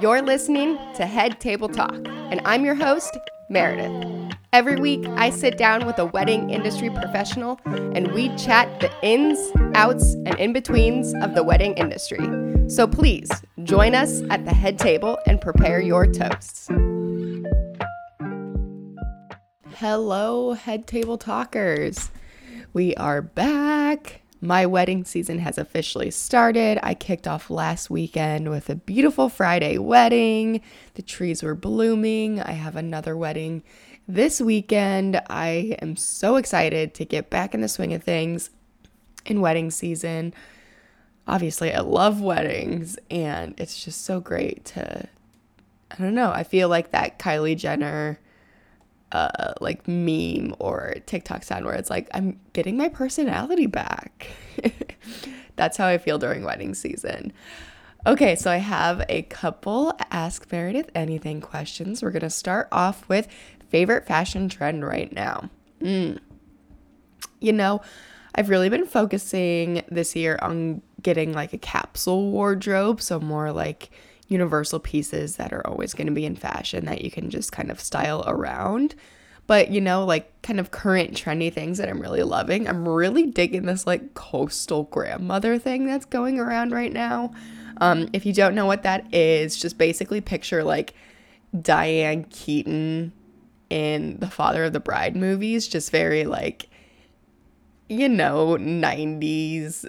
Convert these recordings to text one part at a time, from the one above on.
You're listening to Head Table Talk, and I'm your host, Meredith. Every week, I sit down with a wedding industry professional and we chat the ins, outs, and in betweens of the wedding industry. So please join us at the head table and prepare your toasts. Hello, Head Table Talkers. We are back. My wedding season has officially started. I kicked off last weekend with a beautiful Friday wedding. The trees were blooming. I have another wedding this weekend. I am so excited to get back in the swing of things in wedding season. Obviously, I love weddings, and it's just so great to, I don't know, I feel like that Kylie Jenner like meme or TikTok sound where it's like I'm getting my personality back. That's how I feel during wedding season. Okay, so I have a couple Ask Meredith Anything questions. We're gonna start off with favorite fashion trend right now. Mm. You know, I've really been focusing this year on getting like a capsule wardrobe, so more like universal pieces that are always going to be in fashion that you can just kind of style around. But, you know, like kind of current trendy things that I'm really loving. I'm really digging this like coastal grandmother thing that's going around right now. Um, if you don't know what that is, just basically picture like Diane Keaton in the Father of the Bride movies, just very like, you know, 90s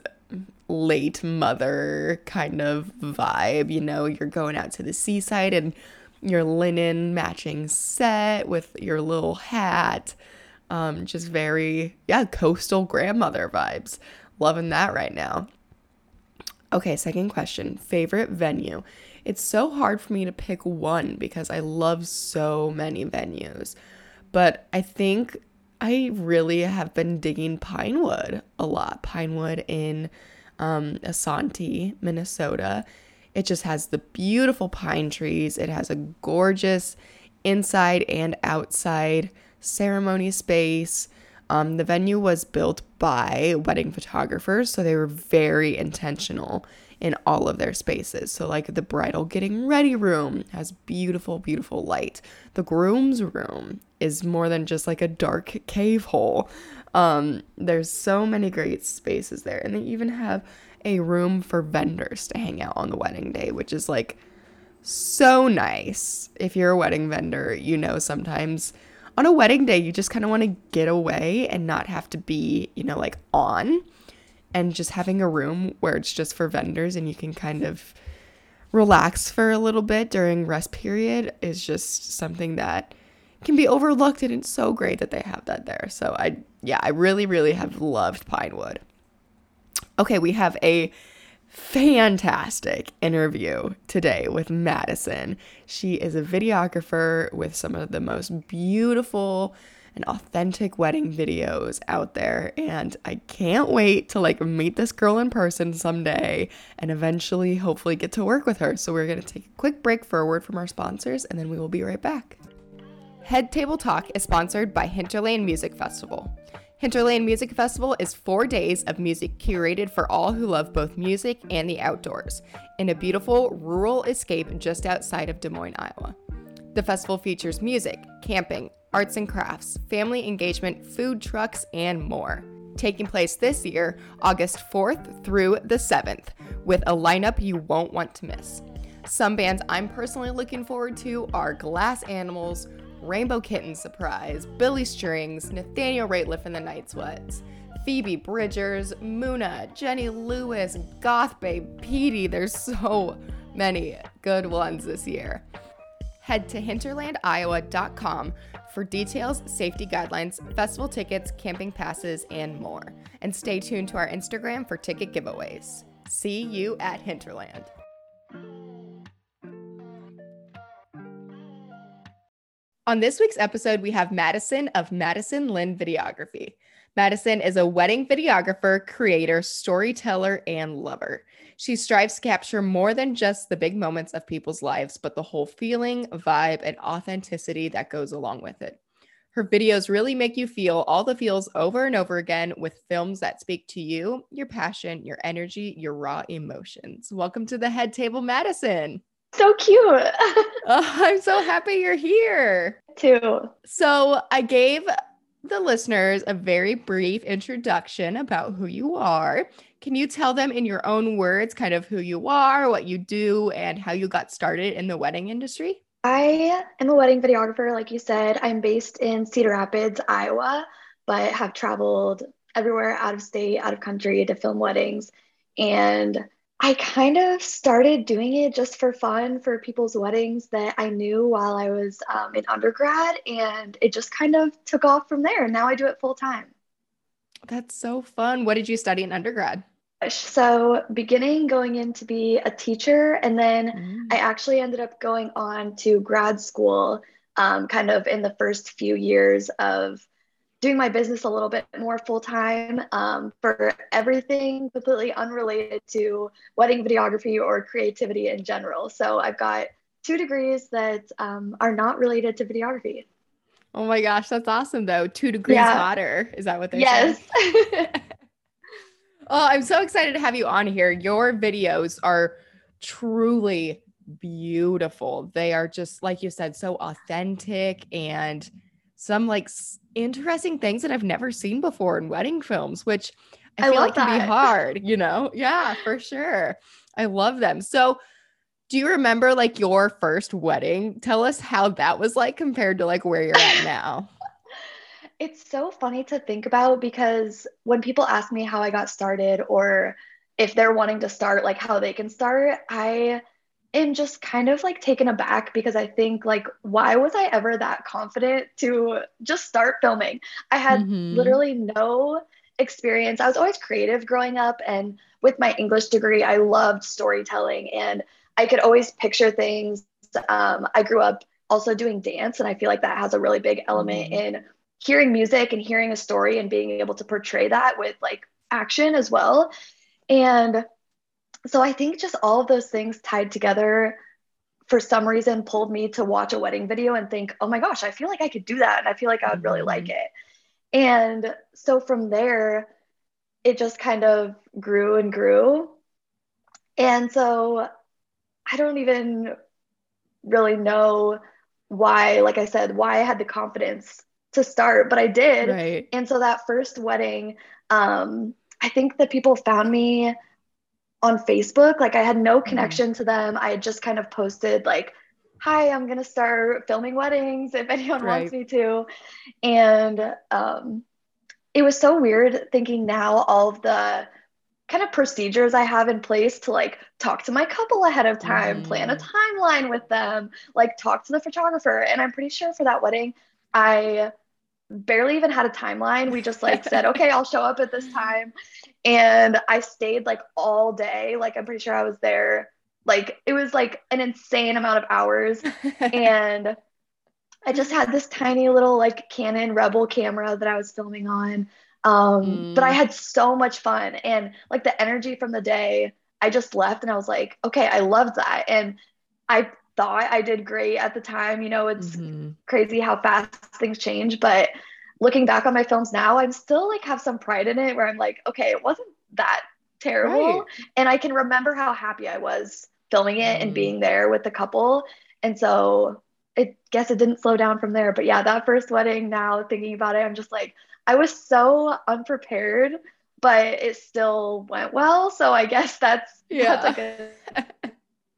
late mother kind of vibe. You know, you're going out to the seaside and your linen matching set with your little hat. Um, just very, yeah, coastal grandmother vibes. Loving that right now. Okay, second question favorite venue. It's so hard for me to pick one because I love so many venues. But I think I really have been digging Pinewood a lot. Pinewood in um, Isanti, Minnesota. It just has the beautiful pine trees. It has a gorgeous inside and outside ceremony space. Um, the venue was built by wedding photographers, so they were very intentional in all of their spaces. So, like the bridal getting ready room has beautiful, beautiful light. The groom's room is more than just like a dark cave hole. Um, there's so many great spaces there, and they even have a room for vendors to hang out on the wedding day, which is like so nice. If you're a wedding vendor, you know sometimes on a wedding day you just kind of want to get away and not have to be, you know, like on and just having a room where it's just for vendors and you can kind of relax for a little bit during rest period is just something that can be overlooked and it's so great that they have that there. So I yeah, I really really have loved Pinewood. Okay, we have a fantastic interview today with Madison. She is a videographer with some of the most beautiful and authentic wedding videos out there and I can't wait to like meet this girl in person someday and eventually hopefully get to work with her. So we're going to take a quick break for a word from our sponsors and then we will be right back. Head Table Talk is sponsored by Hinterland Music Festival. Hinterland Music Festival is four days of music curated for all who love both music and the outdoors in a beautiful rural escape just outside of Des Moines, Iowa. The festival features music, camping, arts and crafts, family engagement, food trucks, and more. Taking place this year, August 4th through the 7th, with a lineup you won't want to miss. Some bands I'm personally looking forward to are Glass Animals, Rainbow Kitten Surprise, Billy Strings, Nathaniel Rateliff and the Night Sweats, Phoebe Bridgers, Muna, Jenny Lewis, Goth Babe, Petey. There's so many good ones this year. Head to hinterlandiowa.com for details, safety guidelines, festival tickets, camping passes, and more. And stay tuned to our Instagram for ticket giveaways. See you at Hinterland. On this week's episode, we have Madison of Madison Lynn Videography. Madison is a wedding videographer, creator, storyteller, and lover. She strives to capture more than just the big moments of people's lives, but the whole feeling, vibe, and authenticity that goes along with it. Her videos really make you feel all the feels over and over again with films that speak to you, your passion, your energy, your raw emotions. Welcome to the Head Table, Madison. So cute. oh, I'm so happy you're here. Too. So I gave the listeners a very brief introduction about who you are. Can you tell them in your own words kind of who you are, what you do, and how you got started in the wedding industry? I am a wedding videographer, like you said. I'm based in Cedar Rapids, Iowa, but have traveled everywhere out of state, out of country to film weddings. And I kind of started doing it just for fun for people's weddings that I knew while I was um, in undergrad. And it just kind of took off from there. Now I do it full time. That's so fun. What did you study in undergrad? So, beginning going in to be a teacher, and then mm. I actually ended up going on to grad school um, kind of in the first few years of doing my business a little bit more full time um, for everything completely unrelated to wedding videography or creativity in general. So I've got two degrees that um, are not related to videography. Oh my gosh, that's awesome though. Two degrees yeah. hotter. Is that what they're yes. saying? Yes. oh, I'm so excited to have you on here. Your videos are truly beautiful. They are just, like you said, so authentic and some like interesting things that I've never seen before in wedding films, which I, I feel like that. can be hard, you know? Yeah, for sure. I love them. So, do you remember like your first wedding? Tell us how that was like compared to like where you're at now. it's so funny to think about because when people ask me how I got started or if they're wanting to start, like how they can start, I am just kind of like taken aback because I think like why was I ever that confident to just start filming? I had mm-hmm. literally no experience. I was always creative growing up and with my English degree I loved storytelling and I could always picture things. Um, I grew up also doing dance and I feel like that has a really big element mm-hmm. in hearing music and hearing a story and being able to portray that with like action as well. And so I think just all of those things tied together for some reason pulled me to watch a wedding video and think, oh my gosh, I feel like I could do that. And I feel like I would really mm-hmm. like it. And so from there, it just kind of grew and grew. And so I don't even really know why, like I said, why I had the confidence to start, but I did. Right. And so that first wedding, um, I think that people found me on Facebook. Like I had no mm-hmm. connection to them. I had just kind of posted like, hi, I'm gonna start filming weddings if anyone right. wants me to. And um, it was so weird thinking now all of the kind of procedures I have in place to like talk to my couple ahead of time, mm. plan a timeline with them, like talk to the photographer. And I'm pretty sure for that wedding, I barely even had a timeline. We just like said, okay, I'll show up at this time. And I stayed like all day. Like I'm pretty sure I was there. Like it was like an insane amount of hours. and I just had this tiny little like Canon Rebel camera that I was filming on. Um, mm. but I mm. had so much fun and like the energy from the day, I just left and I was like, okay, I loved that. And I thought I did great at the time. You know, it's mm-hmm. crazy how fast things change. But looking back on my films now, I'm still like have some pride in it where I'm like, okay, it wasn't that terrible. Right. And I can remember how happy I was filming it mm. and being there with the couple. And so I guess it didn't slow down from there. But yeah, that first wedding, now thinking about it, I'm just like, I was so unprepared, but it still went well. So I guess that's yeah. that's a good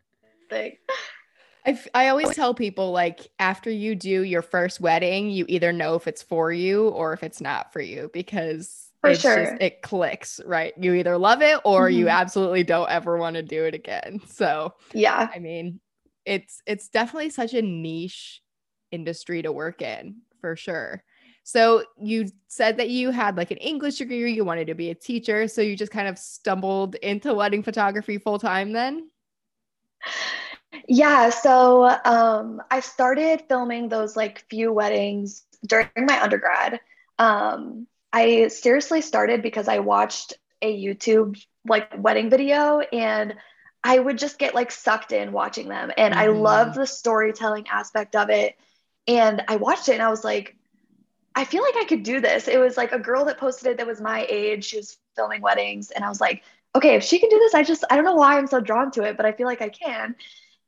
thing. I, f- I always tell people like after you do your first wedding, you either know if it's for you or if it's not for you because for sure just, it clicks, right? You either love it or mm-hmm. you absolutely don't ever want to do it again. So yeah, I mean, it's it's definitely such a niche industry to work in for sure. So you said that you had like an English degree, you wanted to be a teacher, so you just kind of stumbled into wedding photography full time then? Yeah, so um, I started filming those like few weddings during my undergrad. Um, I seriously started because I watched a YouTube like wedding video and I would just get like sucked in watching them. And mm-hmm. I loved the storytelling aspect of it. And I watched it and I was like, I feel like I could do this. It was like a girl that posted it that was my age. She was filming weddings. And I was like, okay, if she can do this, I just, I don't know why I'm so drawn to it, but I feel like I can.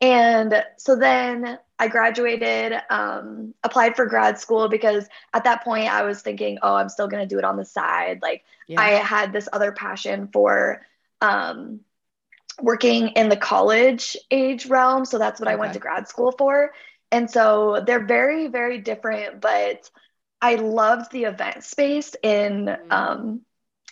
And so then I graduated, um, applied for grad school because at that point I was thinking, oh, I'm still going to do it on the side. Like yeah. I had this other passion for um, working in the college age realm. So that's what okay. I went to grad school for. And so they're very, very different, but I loved the event space in mm-hmm. um,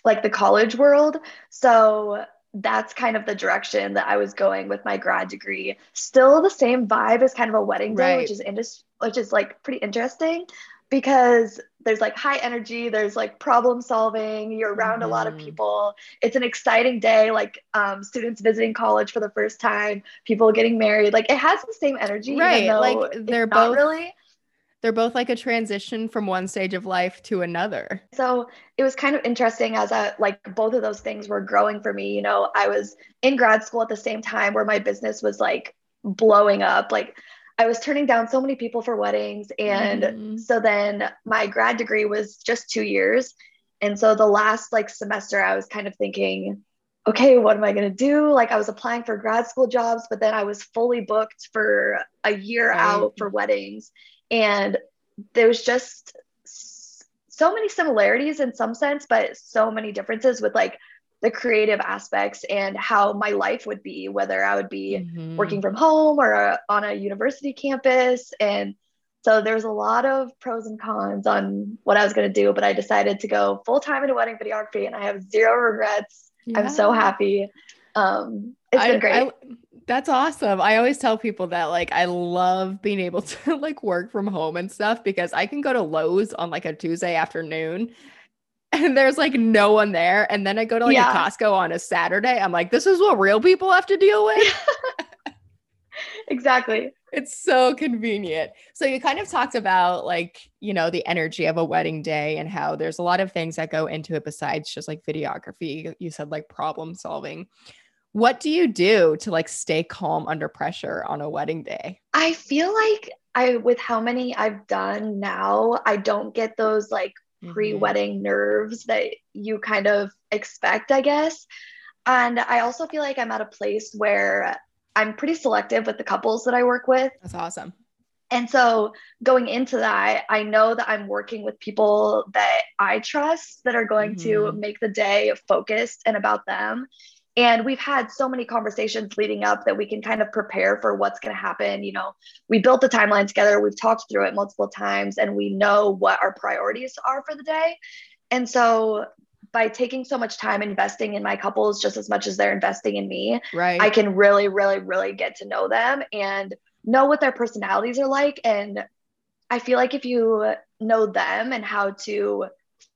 like the college world. So that's kind of the direction that I was going with my grad degree. Still the same vibe as kind of a wedding day, right. which is indus- which is like pretty interesting because there's like high energy, there's like problem solving, you're around mm-hmm. a lot of mm-hmm. people. It's an exciting day, like um, students visiting college for the first time, people getting married. Like it has the same energy, right? Like they're both really they're both like a transition from one stage of life to another. So it was kind of interesting as a like both of those things were growing for me. You know, I was in grad school at the same time where my business was like blowing up. Like I was turning down so many people for weddings. And mm-hmm. so then my grad degree was just two years. And so the last like semester, I was kind of thinking, okay, what am I going to do? Like I was applying for grad school jobs, but then I was fully booked for a year right. out for weddings. And there was just so many similarities in some sense, but so many differences with like the creative aspects and how my life would be, whether I would be mm-hmm. working from home or a, on a university campus. And so there's a lot of pros and cons on what I was going to do, but I decided to go full time into wedding videography and I have zero regrets. Yeah. I'm so happy. Um, it's I, been great. I, that's awesome. I always tell people that like I love being able to like work from home and stuff because I can go to Lowe's on like a Tuesday afternoon and there's like no one there. And then I go to like yeah. a Costco on a Saturday. I'm like, this is what real people have to deal with. exactly. It's so convenient. So you kind of talked about like, you know, the energy of a wedding day and how there's a lot of things that go into it besides just like videography. You said like problem solving. What do you do to like stay calm under pressure on a wedding day? I feel like I with how many I've done now, I don't get those like mm-hmm. pre-wedding nerves that you kind of expect, I guess. And I also feel like I'm at a place where I'm pretty selective with the couples that I work with. That's awesome. And so going into that, I know that I'm working with people that I trust that are going mm-hmm. to make the day focused and about them. And we've had so many conversations leading up that we can kind of prepare for what's going to happen. You know, we built the timeline together, we've talked through it multiple times, and we know what our priorities are for the day. And so by taking so much time investing in my couples just as much as they're investing in me, right. I can really, really, really get to know them and know what their personalities are like. And I feel like if you know them and how to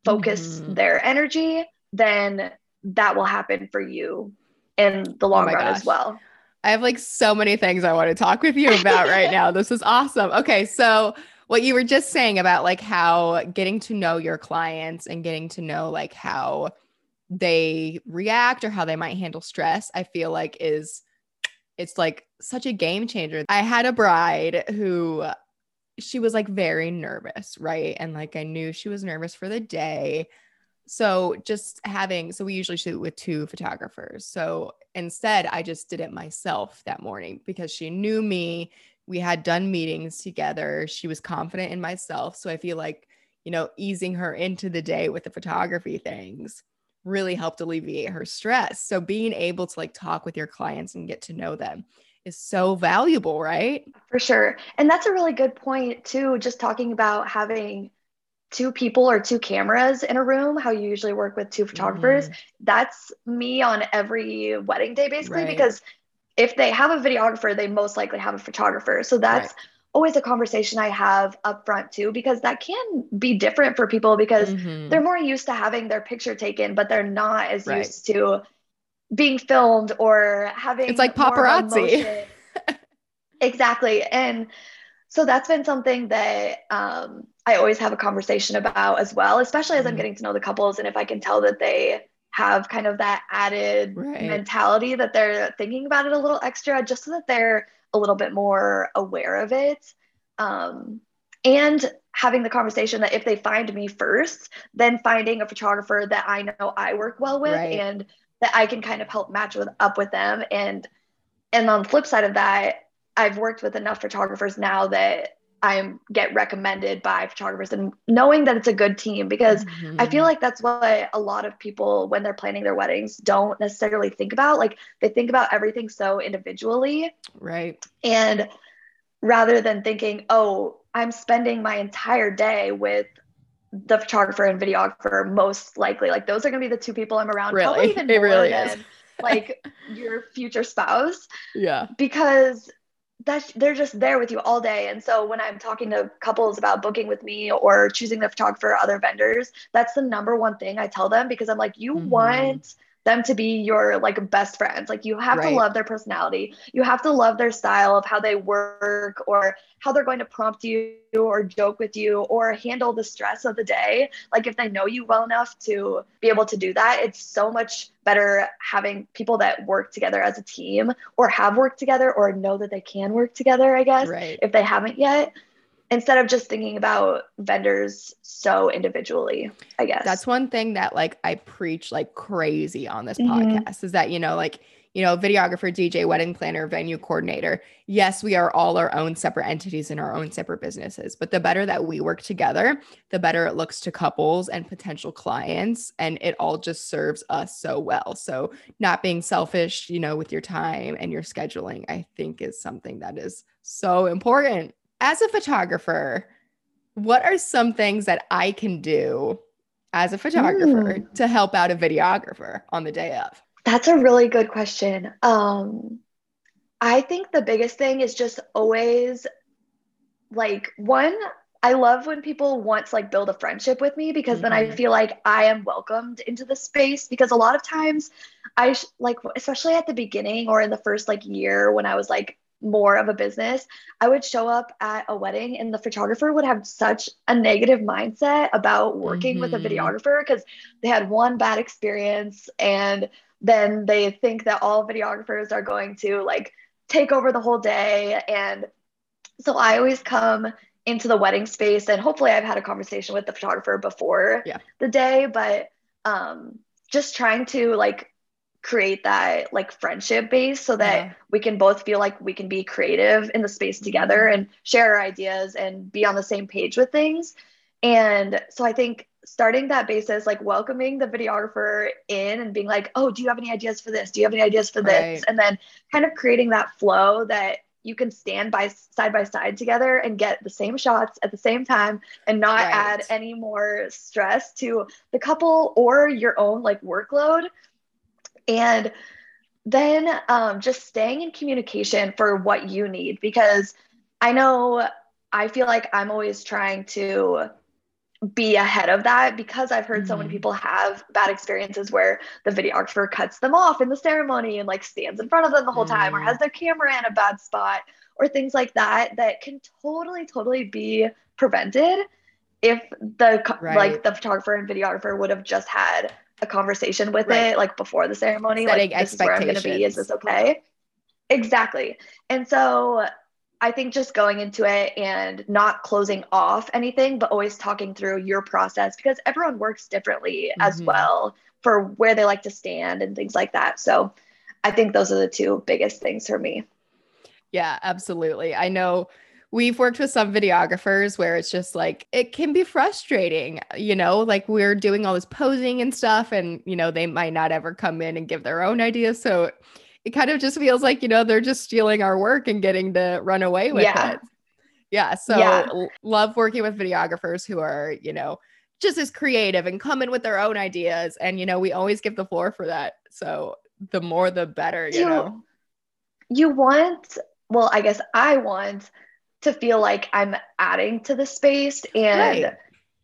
focus mm-hmm. their energy, then that will happen for you in the oh long oh run gosh. as well. I have like so many things I want to talk with you about right now. This is awesome. Okay, so what you were just saying about like how getting to know your clients and getting to know like how they react or how they might handle stress, I feel like is it's like such a game changer. I had a bride who she was like very nervous, right? And like I knew she was nervous for the day. So just having, so we usually shoot with two photographers. So instead, I just did it myself that morning because she knew me. We had done meetings together. She was confident in myself. So I feel like, you know, easing her into the day with the photography things really helped alleviate her stress. So being able to like talk with your clients and get to know them is so valuable, right? For sure. And that's a really good point, too. Just talking about having two people or two cameras in a room, how you usually work with two photographers. Mm-hmm. That's me on every wedding day, basically, right. because if they have a videographer, they most likely have a photographer. So that's right. always a conversation I have up front too, because that can be different for people because mm-hmm. they're more used to having their picture taken, but they're not as right. used to being filmed or having it's like paparazzi. exactly. And so that's been something that um, I always have a conversation about as well, especially as I'm mm-hmm. getting to know the couples. And if I can tell that they have kind of that added right. mentality that they're thinking about it a little extra, just so that they're a little bit more aware of it. Um, and having the conversation that if they find me first, then finding a photographer that I know I work well with right. and that I can kind of help match with up with them. And and on the flip side of that, I've worked with enough photographers now that I get recommended by photographers and knowing that it's a good team because mm-hmm. I feel like that's what a lot of people when they're planning their weddings don't necessarily think about. Like they think about everything so individually. Right. And rather than thinking oh I'm spending my entire day with the photographer and videographer most likely. Like those are going to be the two people I'm around really? probably even it really than, is. like your future spouse. Yeah. Because that's they're just there with you all day and so when i'm talking to couples about booking with me or choosing the photographer or other vendors that's the number one thing i tell them because i'm like you mm-hmm. want them to be your like best friends. Like you have right. to love their personality. You have to love their style of how they work or how they're going to prompt you or joke with you or handle the stress of the day. Like if they know you well enough to be able to do that, it's so much better having people that work together as a team or have worked together or know that they can work together, I guess, right. if they haven't yet instead of just thinking about vendors so individually i guess. That's one thing that like i preach like crazy on this mm-hmm. podcast is that you know like you know videographer dj wedding planner venue coordinator yes we are all our own separate entities in our own separate businesses but the better that we work together the better it looks to couples and potential clients and it all just serves us so well. So not being selfish you know with your time and your scheduling i think is something that is so important as a photographer, what are some things that I can do as a photographer mm. to help out a videographer on the day of? That's a really good question. Um, I think the biggest thing is just always like one, I love when people want to like build a friendship with me because mm-hmm. then I mm-hmm. feel like I am welcomed into the space because a lot of times I sh- like especially at the beginning or in the first like year when I was like more of a business, I would show up at a wedding and the photographer would have such a negative mindset about working mm-hmm. with a mm-hmm. videographer because they had one bad experience and then they think that all videographers are going to like take over the whole day. And so I always come into the wedding space and hopefully I've had a conversation with the photographer before yeah. the day, but um, just trying to like create that like friendship base so that yeah. we can both feel like we can be creative in the space together mm-hmm. and share our ideas and be on the same page with things. And so I think starting that basis, like welcoming the videographer in and being like, oh, do you have any ideas for this? Do you have any ideas for this? Right. And then kind of creating that flow that you can stand by side by side together and get the same shots at the same time and not right. add any more stress to the couple or your own like workload and then um, just staying in communication for what you need because I know I feel like I'm always trying to be ahead of that because I've heard mm-hmm. so many mm-hmm. people have bad experiences where the videographer cuts them off in the ceremony and like stands in front of them the whole mm-hmm. time or has mm. their camera in a bad spot or things like that that can totally totally be prevented if the right. like the photographer and videographer would have just had a conversation with right. it like before the ceremony Setting like this is where i'm going to be is this okay? Exactly. And so i think just going into it and not closing off anything but always talking through your process because everyone works differently mm-hmm. as well for where they like to stand and things like that. So i think those are the two biggest things for me. Yeah absolutely. I know we've worked with some videographers where it's just like it can be frustrating you know like we're doing all this posing and stuff and you know they might not ever come in and give their own ideas. So it kind of just feels like you know they're just stealing our work and getting to run away with yeah. it. Yeah so yeah. love working with videographers who are you know just as creative and come in with their own ideas. And you know we always give the floor for that. So the more the better you, you know? You want well i guess i want to feel like I'm adding to the space and right.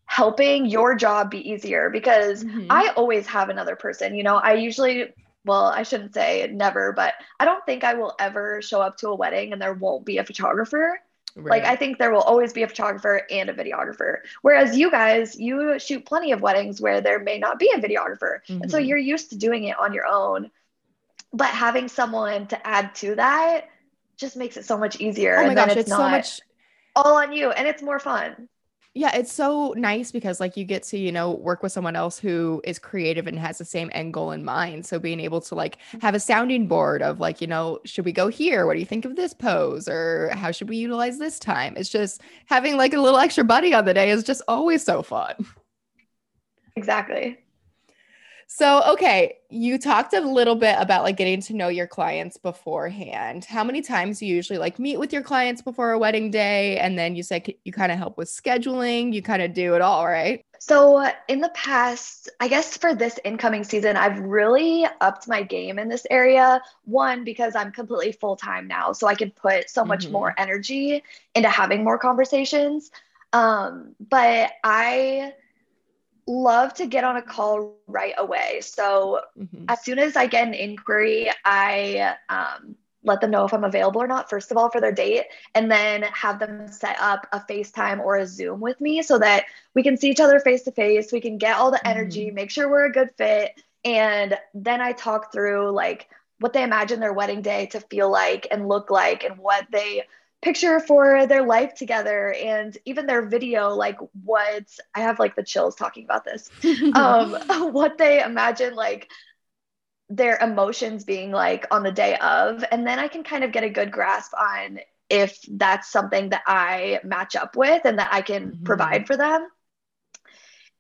helping your job be easier because mm-hmm. I always have another person. You know, I usually, well, I shouldn't say never, but I don't think I will ever show up to a wedding and there won't be a photographer. Right. Like I think there will always be a photographer and a videographer. Whereas you guys, you shoot plenty of weddings where there may not be a videographer. Mm-hmm. And so mm-hmm. you're used to doing it on your own. But having someone to add to that just makes it so much easier. Oh my gosh, it's, it's so much all on you and it's more fun. Yeah, it's so nice because like you get to, you know, work with someone else who is creative and has the same end goal in mind. So being able to like mm-hmm. have a sounding board of like, you know, should we go here? What do you think of this pose? Or how should we utilize this time? It's just having like a little extra buddy on the day is just always so fun. Exactly. So, okay, you talked a little bit about like getting to know your clients beforehand. How many times you usually like meet with your clients before a wedding day? And then you said you kind of help with scheduling, you kind of do it all, right? So, in the past, I guess for this incoming season, I've really upped my game in this area. One, because I'm completely full time now. So I can put so much mm-hmm. more energy into having more conversations. Um, but I, love to get on a call right away. So mm-hmm. as soon as I get an inquiry, I um, let them know if I'm available or not, first of all, for their date, and then have them set up a FaceTime or a Zoom with me so that we can see each other face to face. We can get all the energy, mm-hmm. make sure we're a good fit. And then I talk through like what they imagine their wedding day to feel like and look like and what they picture for their life together and even their video like what i have like the chills talking about this. Um what they imagine like their emotions being like on the day of. And then i can kind of get a good grasp on if that's something that i match up with and that i can mm-hmm. provide for them.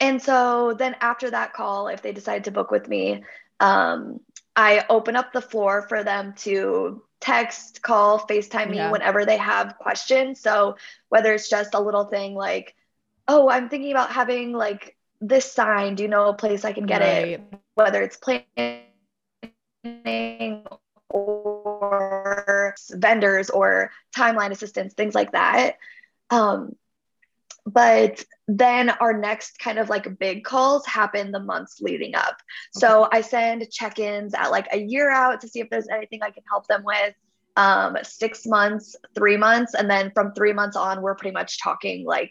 And so then after that call if they decide to book with me um, i open up the floor for them to text, call, FaceTime me yeah. whenever they have questions. So whether it's just a little thing like, oh, I'm thinking about having like this sign. Do you know a place I can get right. it? Whether it's planning or vendors or timeline assistance, things like that. Um, but then our next kind of like big calls happen the months leading up. Okay. So I send check ins at like a year out to see if there's anything I can help them with. Um, six months, three months. And then from three months on, we're pretty much talking like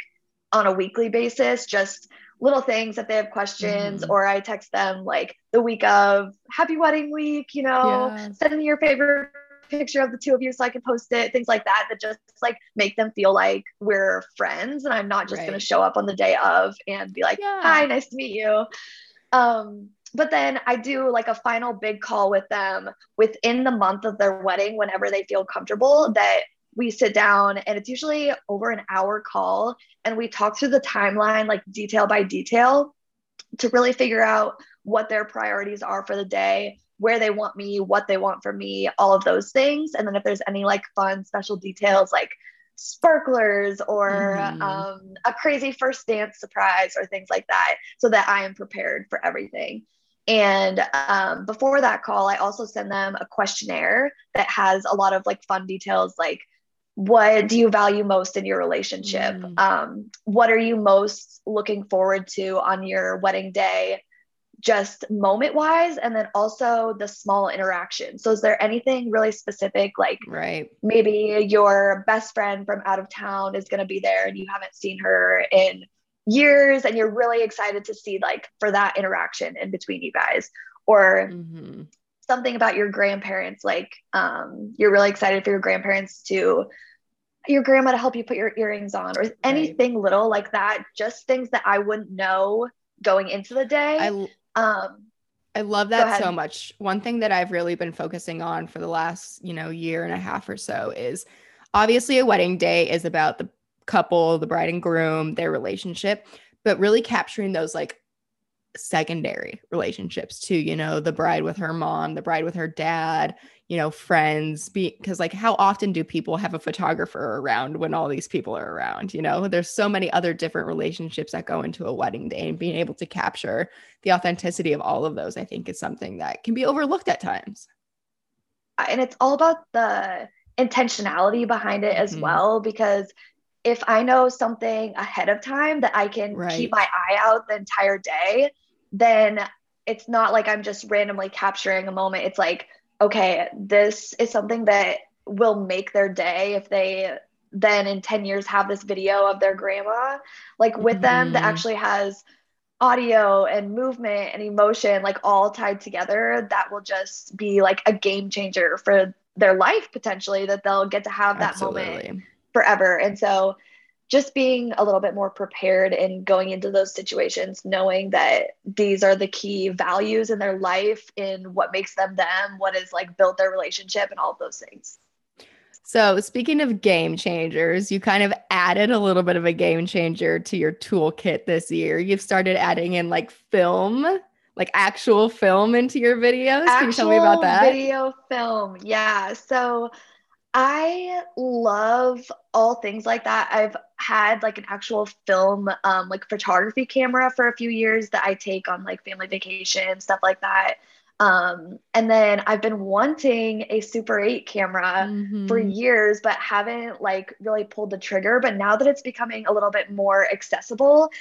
on a weekly basis, just little things that they have questions, mm-hmm. or I text them like the week of happy wedding week, you know, yeah. send me your favorite picture of the two of you so I can post it, things like that, that just like make them feel like we're friends and I'm not just right. going to show up on the day of and be like, yeah. hi, nice to meet you. Um, but then I do like a final big call with them within the month of their wedding, whenever they feel comfortable, that we sit down and it's usually over an hour call and we talk through the timeline, like detail by detail, to really figure out what their priorities are for the day, where they want me, what they want from me, all of those things. And then if there's any like fun special details like sparklers or mm-hmm. um, a crazy first dance surprise or things like that, so that I am prepared for everything. And um, before that call, I also send them a questionnaire that has a lot of like fun details like, what do you value most in your relationship? Mm. Um, what are you most looking forward to on your wedding day? Just moment wise and then also the small interaction so is there anything really specific like right maybe your best friend from out of town is going to be there and you haven't seen her in years and you're really excited to see like for that interaction in between you guys or mm-hmm. something about your grandparents like um, you're really excited for your grandparents to your grandma to help you put your earrings on or anything right. little like that just things that i wouldn't know going into the day I, um, I love that so much. One thing that I've really been focusing on for the last, you know, year and a half or so is obviously a wedding day is about the couple, the bride and groom, their relationship, but really capturing those like secondary relationships too, you know, the bride with her mom, the bride with her dad, you know, friends, because like how often do people have a photographer around when all these people are around? You know, there's so many other different relationships that go into a wedding day and being able to capture the authenticity of all of those, I think is something that can be overlooked at times. And it's all about the intentionality behind it as mm-hmm. well, because if I know something ahead of time that I can right. keep my eye out the entire day, then it's not like I'm just randomly capturing a moment. It's like, okay, this is something that will make their day if they then in 10 years have this video of their grandma like with mm-hmm. them that mm-hmm. actually has audio and movement and emotion like all tied together that will just be like a game changer for their life potentially that they'll get to have that Absolutely. moment forever and so just being a little bit more prepared and going into those situations, knowing that these are the key values in their life, in what makes them them, what has like built their relationship, and all of those things. So, speaking of game changers, you kind of added a little bit of a game changer to your toolkit this year. You've started adding in like film, like actual film into your videos. Actual Can you tell me about that? Video film. Yeah. So, I love all things like that. I've had like an actual film, um, like photography camera for a few years that I take on like family vacation, stuff like that. Um, and then I've been wanting a Super 8 camera mm-hmm. for years, but haven't like really pulled the trigger. But now that it's becoming a little bit more accessible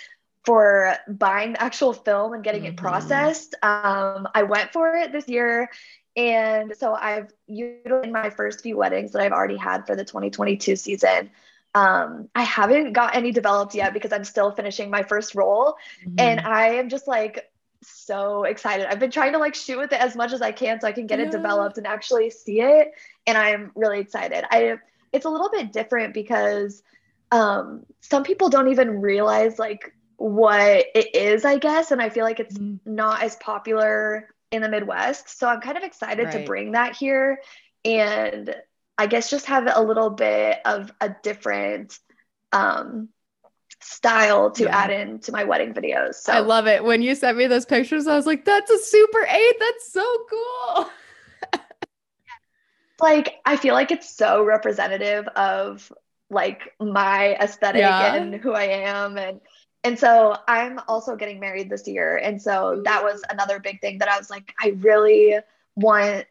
for buying the actual film and getting mm-hmm. it processed, um, I went for it this year. And so I've utilized my first few weddings that I've already had for the 2022 season. Um, I haven't got any developed yet because I'm still finishing my first roll. Mm-hmm. And I am just like so excited. I've been trying to like shoot with it as much as I can so I can get yeah. it developed and actually see it. And I'm really excited. I it's a little bit different because um, some people don't even realize like what it is, I guess. And I feel like it's mm. not as popular in the Midwest. So I'm kind of excited right. to bring that here and I guess just have a little bit of a different um, style to yeah. add in to my wedding videos. So I love it. When you sent me those pictures, I was like, that's a super eight. That's so cool. like I feel like it's so representative of like my aesthetic yeah. and who I am and and so I'm also getting married this year and so that was another big thing that I was like I really want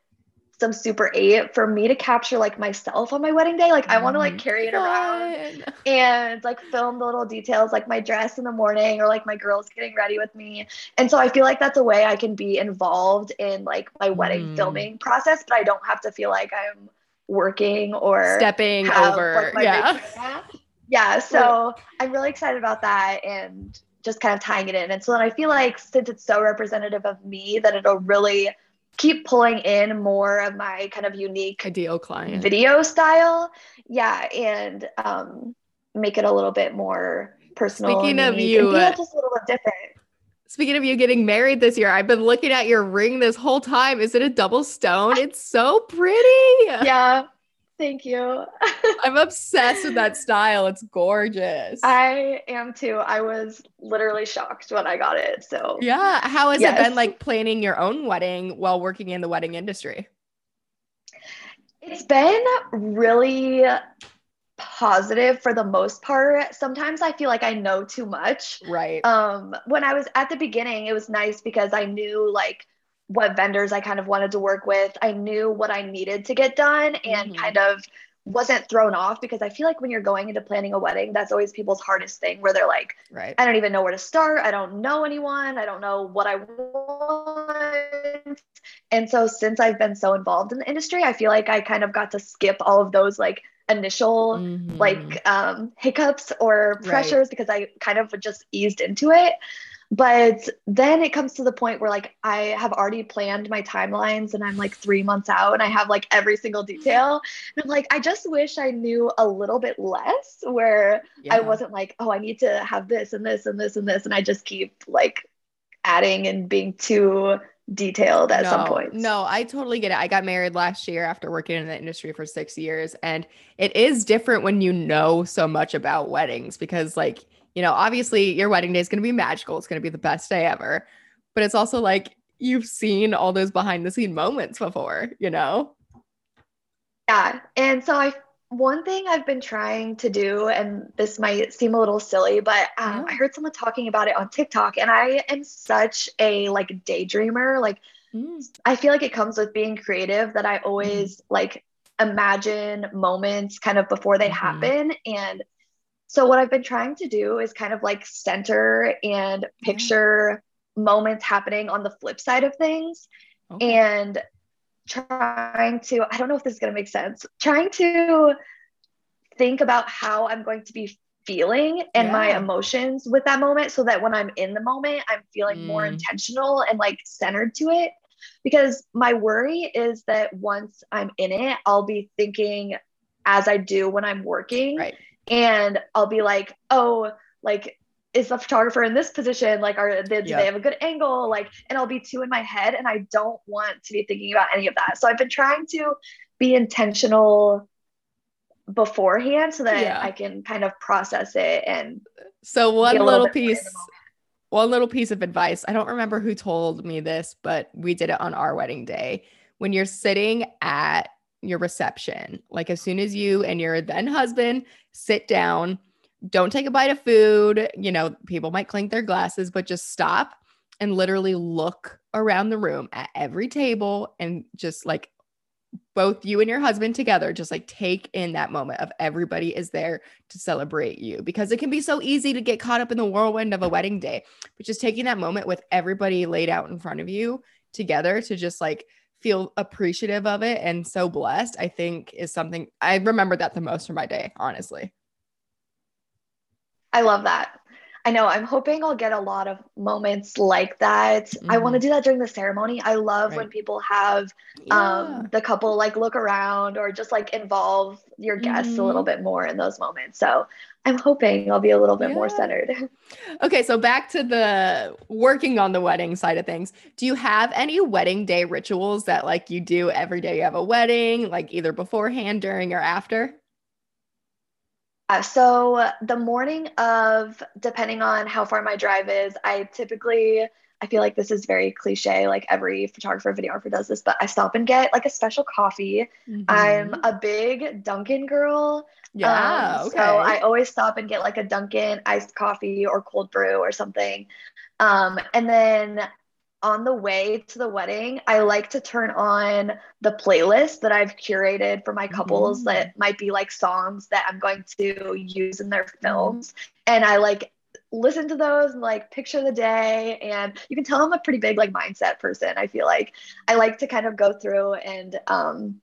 some super eight for me to capture like myself on my wedding day. Like I want to like carry it around and like film the little details, like my dress in the morning or like my girls getting ready with me. And so I feel like that's a way I can be involved in like my wedding mm. filming process, but I don't have to feel like I'm working or stepping have, over. Like, yeah. Yeah. So I'm really excited about that and just kind of tying it in. And so then I feel like since it's so representative of me that it'll really keep pulling in more of my kind of unique ideal client video style. Yeah, and um, make it a little bit more personal. Speaking of you, just a little bit different. Speaking of you getting married this year, I've been looking at your ring this whole time. Is it a double stone? It's so pretty. Yeah. Thank you. I'm obsessed with that style. It's gorgeous. I am too. I was literally shocked when I got it. So, yeah. How has yes. it been like planning your own wedding while working in the wedding industry? It's been really positive for the most part. Sometimes I feel like I know too much. Right. Um when I was at the beginning, it was nice because I knew like what vendors I kind of wanted to work with. I knew what I needed to get done and mm-hmm. kind of wasn't thrown off because I feel like when you're going into planning a wedding, that's always people's hardest thing where they're like, right. I don't even know where to start. I don't know anyone. I don't know what I want. And so since I've been so involved in the industry, I feel like I kind of got to skip all of those like initial mm-hmm. like um hiccups or pressures right. because I kind of just eased into it. But then it comes to the point where like I have already planned my timelines and I'm like three months out and I have like every single detail. And I'm like, I just wish I knew a little bit less where yeah. I wasn't like, oh, I need to have this and this and this and this. And I just keep like adding and being too detailed at no, some point. No, I totally get it. I got married last year after working in the industry for six years. And it is different when you know so much about weddings because like you know, obviously your wedding day is going to be magical. It's going to be the best day ever. But it's also like you've seen all those behind the scene moments before, you know? Yeah. And so I one thing I've been trying to do, and this might seem a little silly, but um, yeah. I heard someone talking about it on TikTok, and I am such a like daydreamer. Like, mm. I feel like it comes with being creative that I always mm. like imagine moments kind of before they mm-hmm. happen. And so what I've been trying to do is kind of like center and picture moments happening on the flip side of things okay. and trying to I don't know if this is going to make sense. Trying to think about how I'm going to be feeling and yeah. my emotions with that moment so that when I'm in the moment I'm feeling mm. more intentional and like centered to it because my worry is that once I'm in it I'll be thinking as I do when I'm working. Right. And I'll be like, oh, like is the photographer in this position? Like, are they, do they have a good angle? Like, and I'll be too in my head, and I don't want to be thinking about any of that. So I've been trying to be intentional beforehand so that Yeah. I can kind of process it and So one little little bit more in the piece one little piece of advice. I don't remember who told me this, but we did it on our wedding day. When you're sitting at your reception, like as soon as you and your then husband sit down, don't take a bite of food. You know, people might clink their glasses, but just stop and literally look around the room at every table and just like both you and your husband together just like take in that moment of everybody is there to celebrate you because it can be so easy to get caught up in the whirlwind of a wedding day but just taking that moment with everybody laid out in front of you together to just like feel appreciative of it and so blessed i think is something i remember that the most from my day honestly I love that. I know. I'm hoping I'll get a lot of moments like that. I want to do that during the ceremony. I love when Mm-hmm. People have Yeah. um, the couple like look around or just like involve your guests a little Mhm. bit more in those moments. So I'm hoping I'll be a little bit more centered. Okay, so back to the working on the wedding side of things. Do you have any wedding day rituals that like you do every day you have a wedding, like either beforehand, during, or after? Uh, so the morning of, depending on how far my drive is, I typically, I feel like this is very cliche, like every photographer, videographer does this, but I stop and get like a special coffee. I'm Mhm. a big Dunkin' girl. yeah, Um, okay. So I always stop and get like a Dunkin' iced coffee or cold brew or something. Um, and then on the way to the wedding, I like to turn on the playlist that I've curated for my couples Mhm. that might be like songs that I'm going to use in their films. And I like listen to those and like picture the day. And you can tell I'm a pretty big like mindset person. I feel like I like to kind of go through and um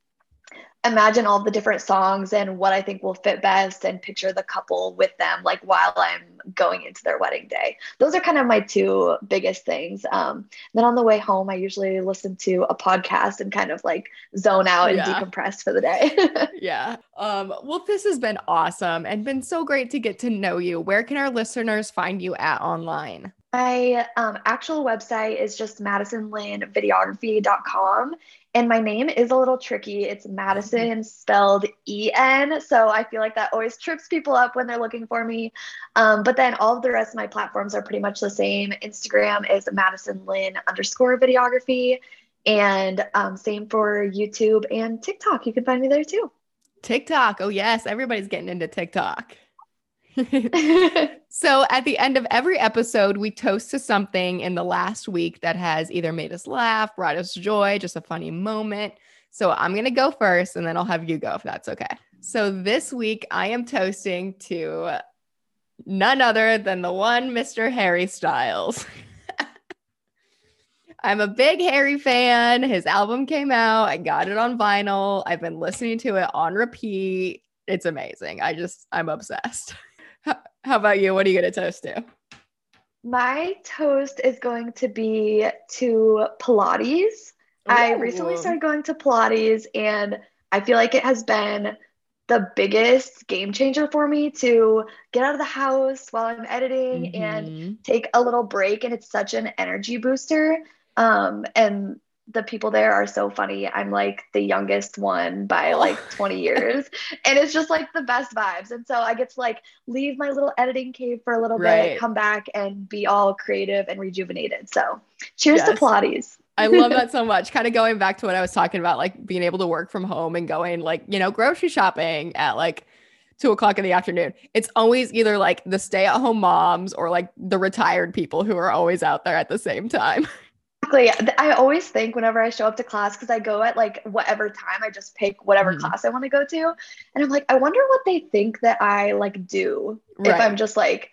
imagine all the different songs and what I think will fit best and picture the couple with them like while I'm going into their wedding day. Those are kind of my two biggest things. Um, then on the way home, I usually listen to a podcast and kind of like zone out and Yeah. decompress for the day. yeah. Um, well, this has been awesome and been so great to get to know you. Where can our listeners find you at online? My um, actual website is just madisenlynnvideography.com. And my name is a little tricky. It's Madisen spelled E N. So I feel like that always trips people up when they're looking for me. Um, but then all of the rest of my platforms are pretty much the same. Instagram is Madisen Lynn underscore videography. And um, same for YouTube and TikTok. You can find me there too. TikTok. Oh, yes. Everybody's getting into TikTok. So at the end of every episode, we toast to something in the last week that has either made us laugh, brought us joy, just a funny moment. So I'm going to go first and then I'll have you go if that's okay. So this week, I am toasting to none other than the one Mr. Harry Styles. I'm a big Harry fan. His album came out. I got it on vinyl. I've been listening to it on repeat. It's amazing. I just, I'm obsessed. How, how about you? What are you going to toast to? My toast is going to be to Pilates. I recently started going to Pilates, and I feel like it has been the biggest game changer for me to get out of the house while I'm editing and Mhm. take a little break. And it's such an energy booster. Um, and the people there are so funny. I'm like the youngest one by Oh. like 20 years, and it's just like the best vibes. And so I get to like leave my little editing cave for a little Right. bit, come back, and be all creative and rejuvenated. So cheers Yes. to Pilates. I love that so much. Kind of going back to what I was talking about, like being able to work from home and going, like, you know, grocery shopping at like two o'clock in the afternoon. It's always either like the stay at home moms or like the retired people who are always out there at the same time. Exactly. I always think whenever I show up to class, because I go at like whatever time, I just pick whatever Mhm. class I want to go to. And I'm like, I wonder what they think that I like do if I'm just like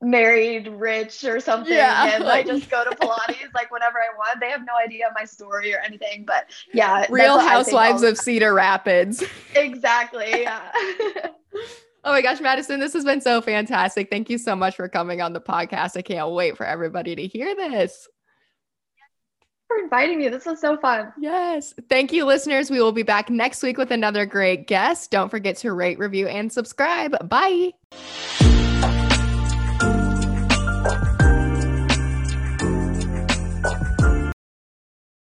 married, rich, or something. Yeah, and like- I just go to Pilates like whenever I want. They have no idea my story or anything. But yeah. Real what I think all Housewives of Cedar Rapids. Exactly. Yeah. Oh my gosh, Madisen, this has been so fantastic. Thank you so much for coming on the podcast. I can't wait for everybody to hear this. For inviting me. This was so fun. Yes. Thank you, listeners. We will be back next week with another great guest. Don't forget to rate, review, and subscribe. Bye.